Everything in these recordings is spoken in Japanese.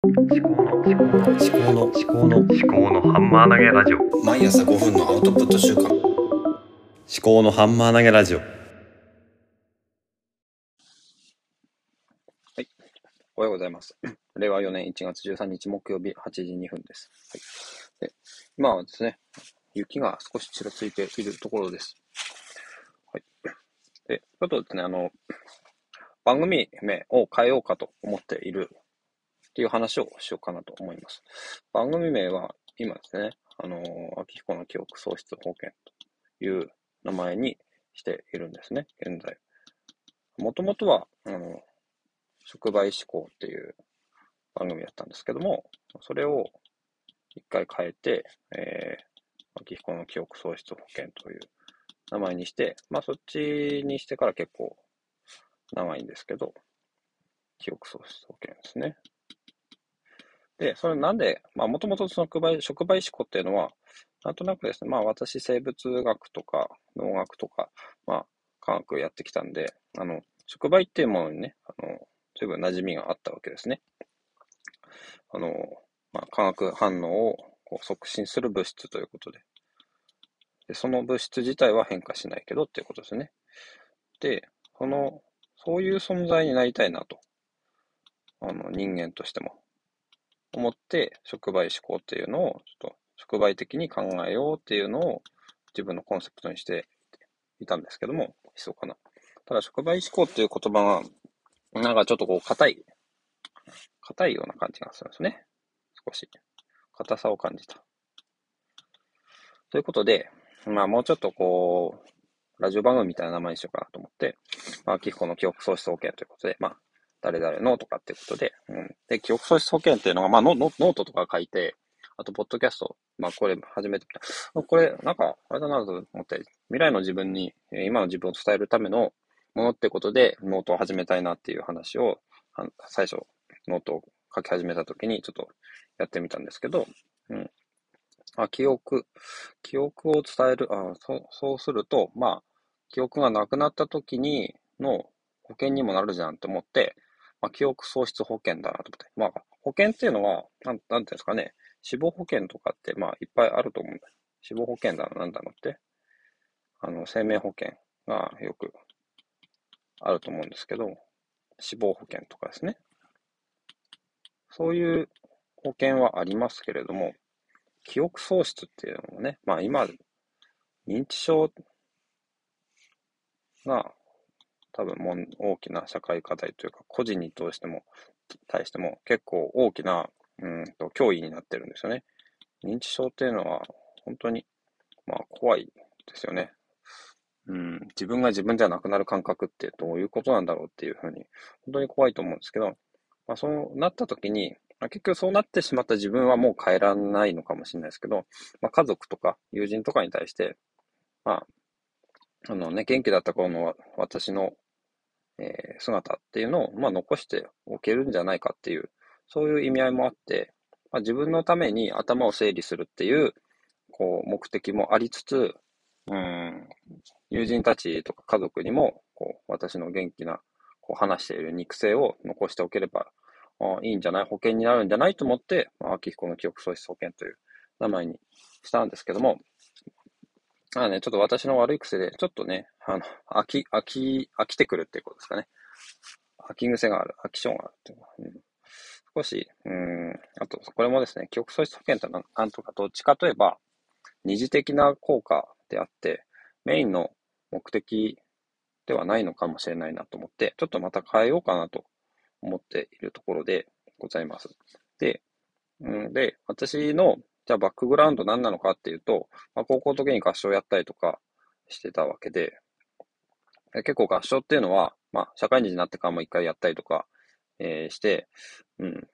思考の思考の思考の思考の思考のハンマー投げラジオ毎朝5分のアウトプット週間思考のハンマー投げラジオおはようございます。令和4年1月13日木曜日8時2分です。はい、で今はですね、雪が少しちらついているところです。はい、でちょっとですね、あの、番組名を変えようかと思っているっていう話をしようかなと思います。番組名は今ですね、あの、秋彦の記憶喪失保険という名前にしているんですね、現在。もともとは、あの、触媒思考っていう番組だったんですけども、それを一回変えて、えー、秋彦の記憶喪失保険という名前にして、まあそっちにしてから結構長いんですけど、記憶喪失保険ですね。で、それなんで、まあもともとその触媒触媒思考っていうのは、なんとなくですね、まあ私生物学とか農学とか、まあ科学やってきたんで、あの、触媒っていうものにね、あの、随分馴染みがあったわけですね。あの、まあ、化学反応をこう促進する物質ということでで。その物質自体は変化しないけどっていうことですね。で、その、そういう存在になりたいなと。あの、人間としても。思って、触媒思考っていうのを、ちょっと、触媒的に考えようっていうのを自分のコンセプトにしていたんですけども、そうかな。ただ、触媒思考っていう言葉がなんかちょっとこう、硬い、硬いような感じがするんですね。少し。硬さを感じた。ということで、まあもうちょっとこう、ラジオ番組みたいな名前にしようかなと思って、まあ、秋彦の記憶喪失保険ということで、まあ、誰々のとかっていうことで、うん。で、記憶喪失保険っていうのが、まあノ、ノートとか書いて、あと、ポッドキャスト、まあ、これ始めてみた。これ、なんか、あれだなと思って、未来の自分に、今の自分を伝えるためのものってことで、ノートを始めたいなっていう話を、最初、ノートを書き始めた時にちょっとやってみたんですけど、うん。あ、記憶、記憶を伝える、あそそうすると、まあ、記憶がなくなった時にの保険にもなるじゃんと思って、まあ、記憶喪失保険だなと思って。まあ、保険っていうのは、なん、なんていうんですかね、死亡保険とかって、まあ、いっぱいあると思うんだ。死亡保険だなんだのって。あの、生命保険がよくあると思うんですけど、死亡保険とかですね。そういう保険はありますけれども、記憶喪失っていうのもね、まあ今、認知症が多分もう大きな社会課題というか、個人に通しても、対しても結構大きな、うんと、脅威になってるんですよね。認知症っていうのは本当に、まあ怖いですよね。うん、自分が自分じゃなくなる感覚ってどういうことなんだろうっていうふうに、本当に怖いと思うんですけど、まあ、そうなった時に、まあ、結局そうなってしまった自分はもう変えられないのかもしれないですけど、まあ、家族とか友人とかに対して、まあ、あのね、元気だった頃の私の、えー、姿っていうのを、まあ、残しておけるんじゃないかっていう、そういう意味合いもあって、まあ、自分のために頭を整理するっていう、こう、目的もありつつ、うん、友人たちとか家族にも、こう、私の元気な、こう、話している肉声を残しておければ、あいいんじゃない？保険になるんじゃない？と思って、まあ、秋彦の記憶喪失保険という名前にしたんですけども、まあね、ちょっと私の悪い癖で、ちょっとね、あの、飽き、飽き、飽きてくるっていうことですかね。飽き癖がある、飽き性があるっていう、うん、少し、うん、あと、これもですね、記憶喪失保険となんとかどっちかといえば、二次的な効果であって、メインの目的ではないのかもしれないなと思って、ちょっとまた変えようかなと思っているところでございます。で、うんで、私の、じゃあバックグラウンド何なのかっていうと、まあ、高校の時に合唱やったりとかしてたわけで、結構合唱っていうのは、まあ、社会人になってからも一回やったりとか、えー、して、うん、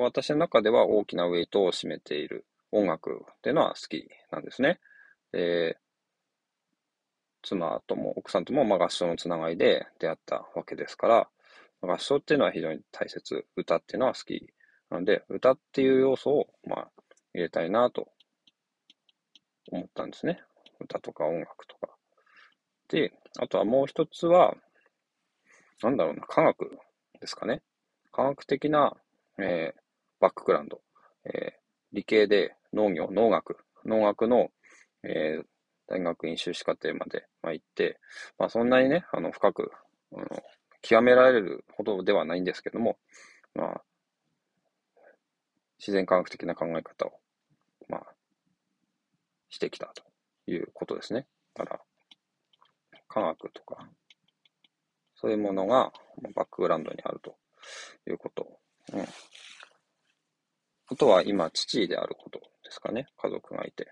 私の中では大きなウェイトを占めている音楽っていうのは好きなんですね。で、妻とも奥さんともまあ合唱のつながりで出会ったわけですから、合唱っていうのは非常に大切、歌っていうのは好き。なので、歌っていう要素をまあ入れたいなと思ったんですね。歌とか音楽とか。で、あとはもう一つは、なんだろうな、科学ですかね。科学的な、えー、バックグラウンド、えー、理系で農業、農学、農学の、えー、大学院修士課程まで、まあ、行って、まあ、そんなにね、あの、深く、あの、極められるほどではないんですけども、まあ、自然科学的な考え方を、してきたということですね。だから、科学とか、そういうものがバックグラウンドにあるということ。うん。あとは今、父であることですかね。家族がいて。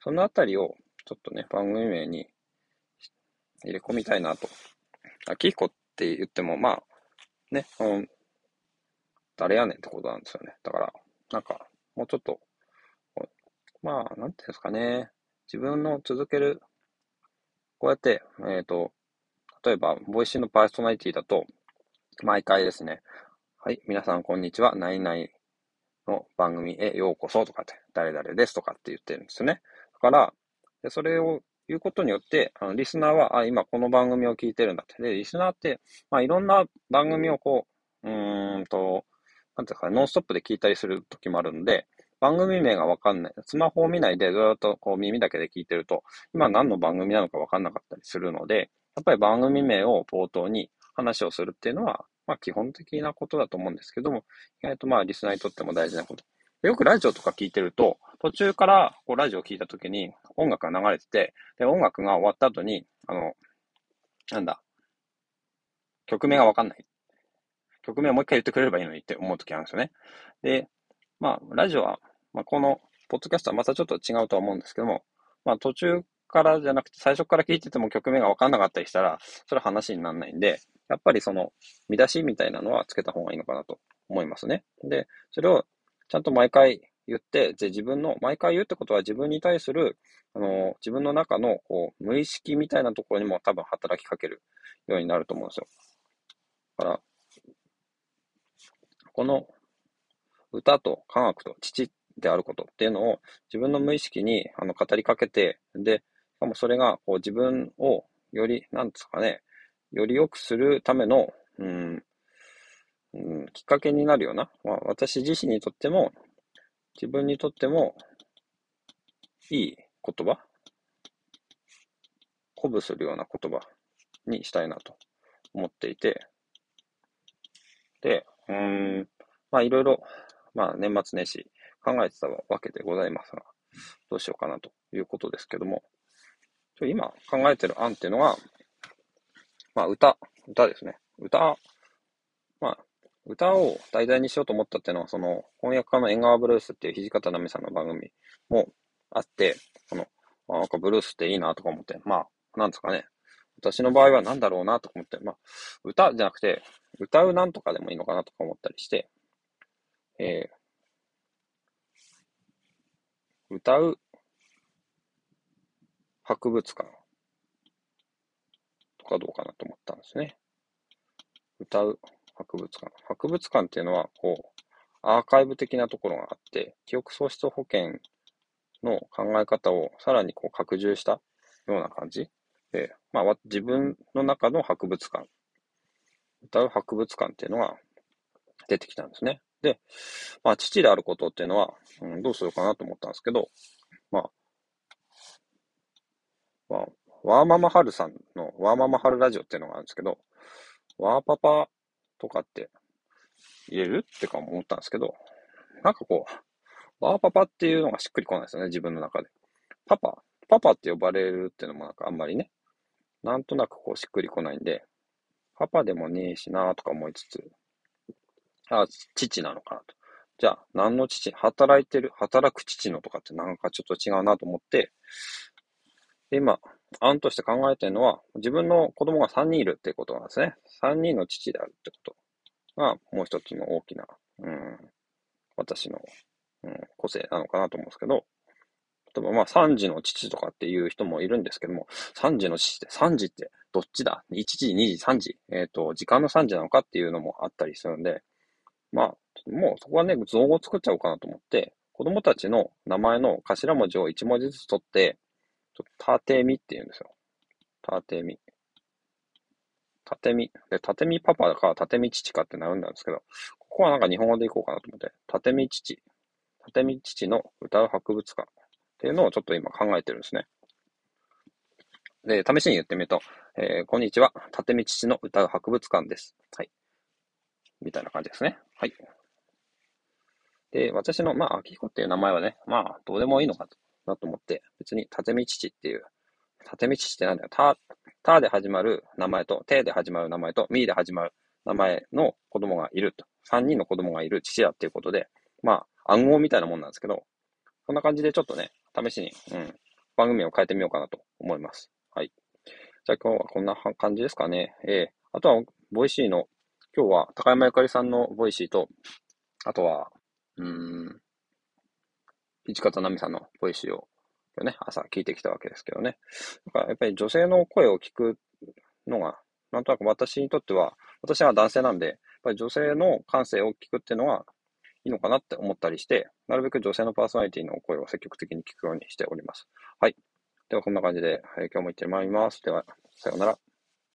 そのあたりを、ちょっとね、番組名に入れ込みたいなと。秋彦って言っても、まあ、ね、うん、誰やねんってことなんですよね。だから、なんか、もうちょっと、まあ、なんていうんですかね。自分の続ける、こうやって、えっ、ー、と、例えば、 Voicy のパーソナリティだと、毎回ですね、はい、皆さんこんにちは、何々の番組へようこそとかって、誰々ですとかって言ってるんですよね。だから、でそれを言うことによって、あのリスナーは、あ、今この番組を聞いてるんだって。で、リスナーって、まあ、いろんな番組をこう、うーんと、なんていうか、ノンストップで聞いたりする時もあるんで、番組名がわかんない。スマホを見ないでずっとこう耳だけで聞いてると、今何の番組なのかわかんなかったりするので、やっぱり番組名を冒頭に話をするっていうのは、まあ基本的なことだと思うんですけども、意外とまあリスナーにとっても大事なこと。よくラジオとか聞いてると、途中からこうラジオを聞いたときに音楽が流れてて、で、音楽が終わった後に、あの、なんだ、曲名がわかんない。曲名をもう一回言ってくれればいいのにって思うときあるんですよね。で、まあ、ラジオは、まあ、この、ポッドキャストはまたちょっと違うとは思うんですけども、まあ、途中からじゃなくて、最初から聞いてても曲名がわかんなかったりしたら、それは話にならないんで、やっぱりその、見出しみたいなのはつけた方がいいのかなと思いますね。で、それをちゃんと毎回言って、で、自分の、毎回言うってことは自分に対する、あの、自分の中の、こう、無意識みたいなところにも多分働きかけるようになると思うんですよ。だから、この歌と科学と父であることっていうのを自分の無意識にあの語りかけて、で、しかもそれがこう自分をより、なんですかね、より良くするための、うん、うん、きっかけになるような、まあ、私自身にとっても、自分にとっても、いい言葉鼓舞するような言葉にしたいなと思っていて、で、うん、まあいろいろ、まあ年末年始考えてたわけでございますが、どうしようかなということですけども、今考えてる案っていうのは、まあ歌、歌ですね。歌、まあ歌を題材にしようと思ったっていうのは、その翻訳家の縁側ブルースっていう土方奈美さんの番組もあって、その、あなんかブルースっていいなとか思って、まあ、なんですかね。私の場合は何だろうなとか思って、まあ、歌じゃなくて、歌うなんとかでもいいのかなとか思ったりして、えー、歌う博物館とかどうかなと思ったんですね。歌う博物館。博物館っていうのは、こう、アーカイブ的なところがあって、記憶喪失保険の考え方をさらにこう拡充したような感じで、まあ、自分の中の博物館、歌う博物館っていうのが出てきたんですね。で、まあ、父であることっていうのは、うん、どうするかなと思ったんですけど、まあ、まあ、ワーママハルさんのワーママハルラジオっていうのがあるんですけど、ワーパパとかって入れるってか思ったんですけど、なんかこう、ワーパパっていうのがしっくりこないですよね、自分の中で。パパ、パパって呼ばれるっていうのもなんかあんまりね、なんとなくこうしっくりこないんで、パパでもねえしなとか思いつつ、あ、父なのかなと。じゃあ、何の父？働いてる、働く父のとかってなんかちょっと違うなと思って、今、案として考えてるのは、自分の子供が3人いるっていうことなんですね。3人の父であるってことが、もう一つの大きな、うん、私の、うん、個性なのかなと思うんですけど、例えばまあ3時の父とかっていう人もいるんですけども、3時の父って、3時ってどっちだ ?1 時、2時、3時。えっ、ー、と、時間の3時なのかっていうのもあったりするんで、まあ、もうそこはね、造語を作っちゃおうかなと思って、子供たちの名前の頭文字を1文字ずつ取って、タテミって言うんですよ。タテミ。たてみ。で、たてみパパか、たてみ父かってなるんですけど、ここはなんか日本語でいこうかなと思って、たてみ父、たてみ父の歌う博物館っていうのをちょっと今考えてるんですね。で、試しに言ってみると、えー、こんにちは、たてみ父の歌う博物館です。はい。みたいな感じですね。はい。で、私の、まあ、秋彦っていう名前はね、まあ、どうでもいいのかなと思って、別に、たてみ父っていう、たてみ父ってなんだよ、た、たで始まる名前と、てで始まる名前と、みで始まる名前の子供がいると。3人の子供がいる父だっていうことで、まあ、暗号みたいなもんなんですけど、こんな感じでちょっとね、試しに、うん、番組を変えてみようかなと思います。はい。じゃあ今日はこんな感じですかね。えー、あとは、 Voicy の、今日は高山ゆかりさんの Voicy と、あとは、うん、市方奈美さんの Voicy を、ね、朝聞いてきたわけですけどね。だからやっぱり女性の声を聞くのが、なんとなく私にとっては、私は男性なんで、やっぱり女性の感性を聞くっていうのはいいのかなって思ったりして、なるべく女性のパーソナリティの声を積極的に聞くようにしております。はい。では、こんな感じで、はい、今日も行ってまいります。では、さようなら。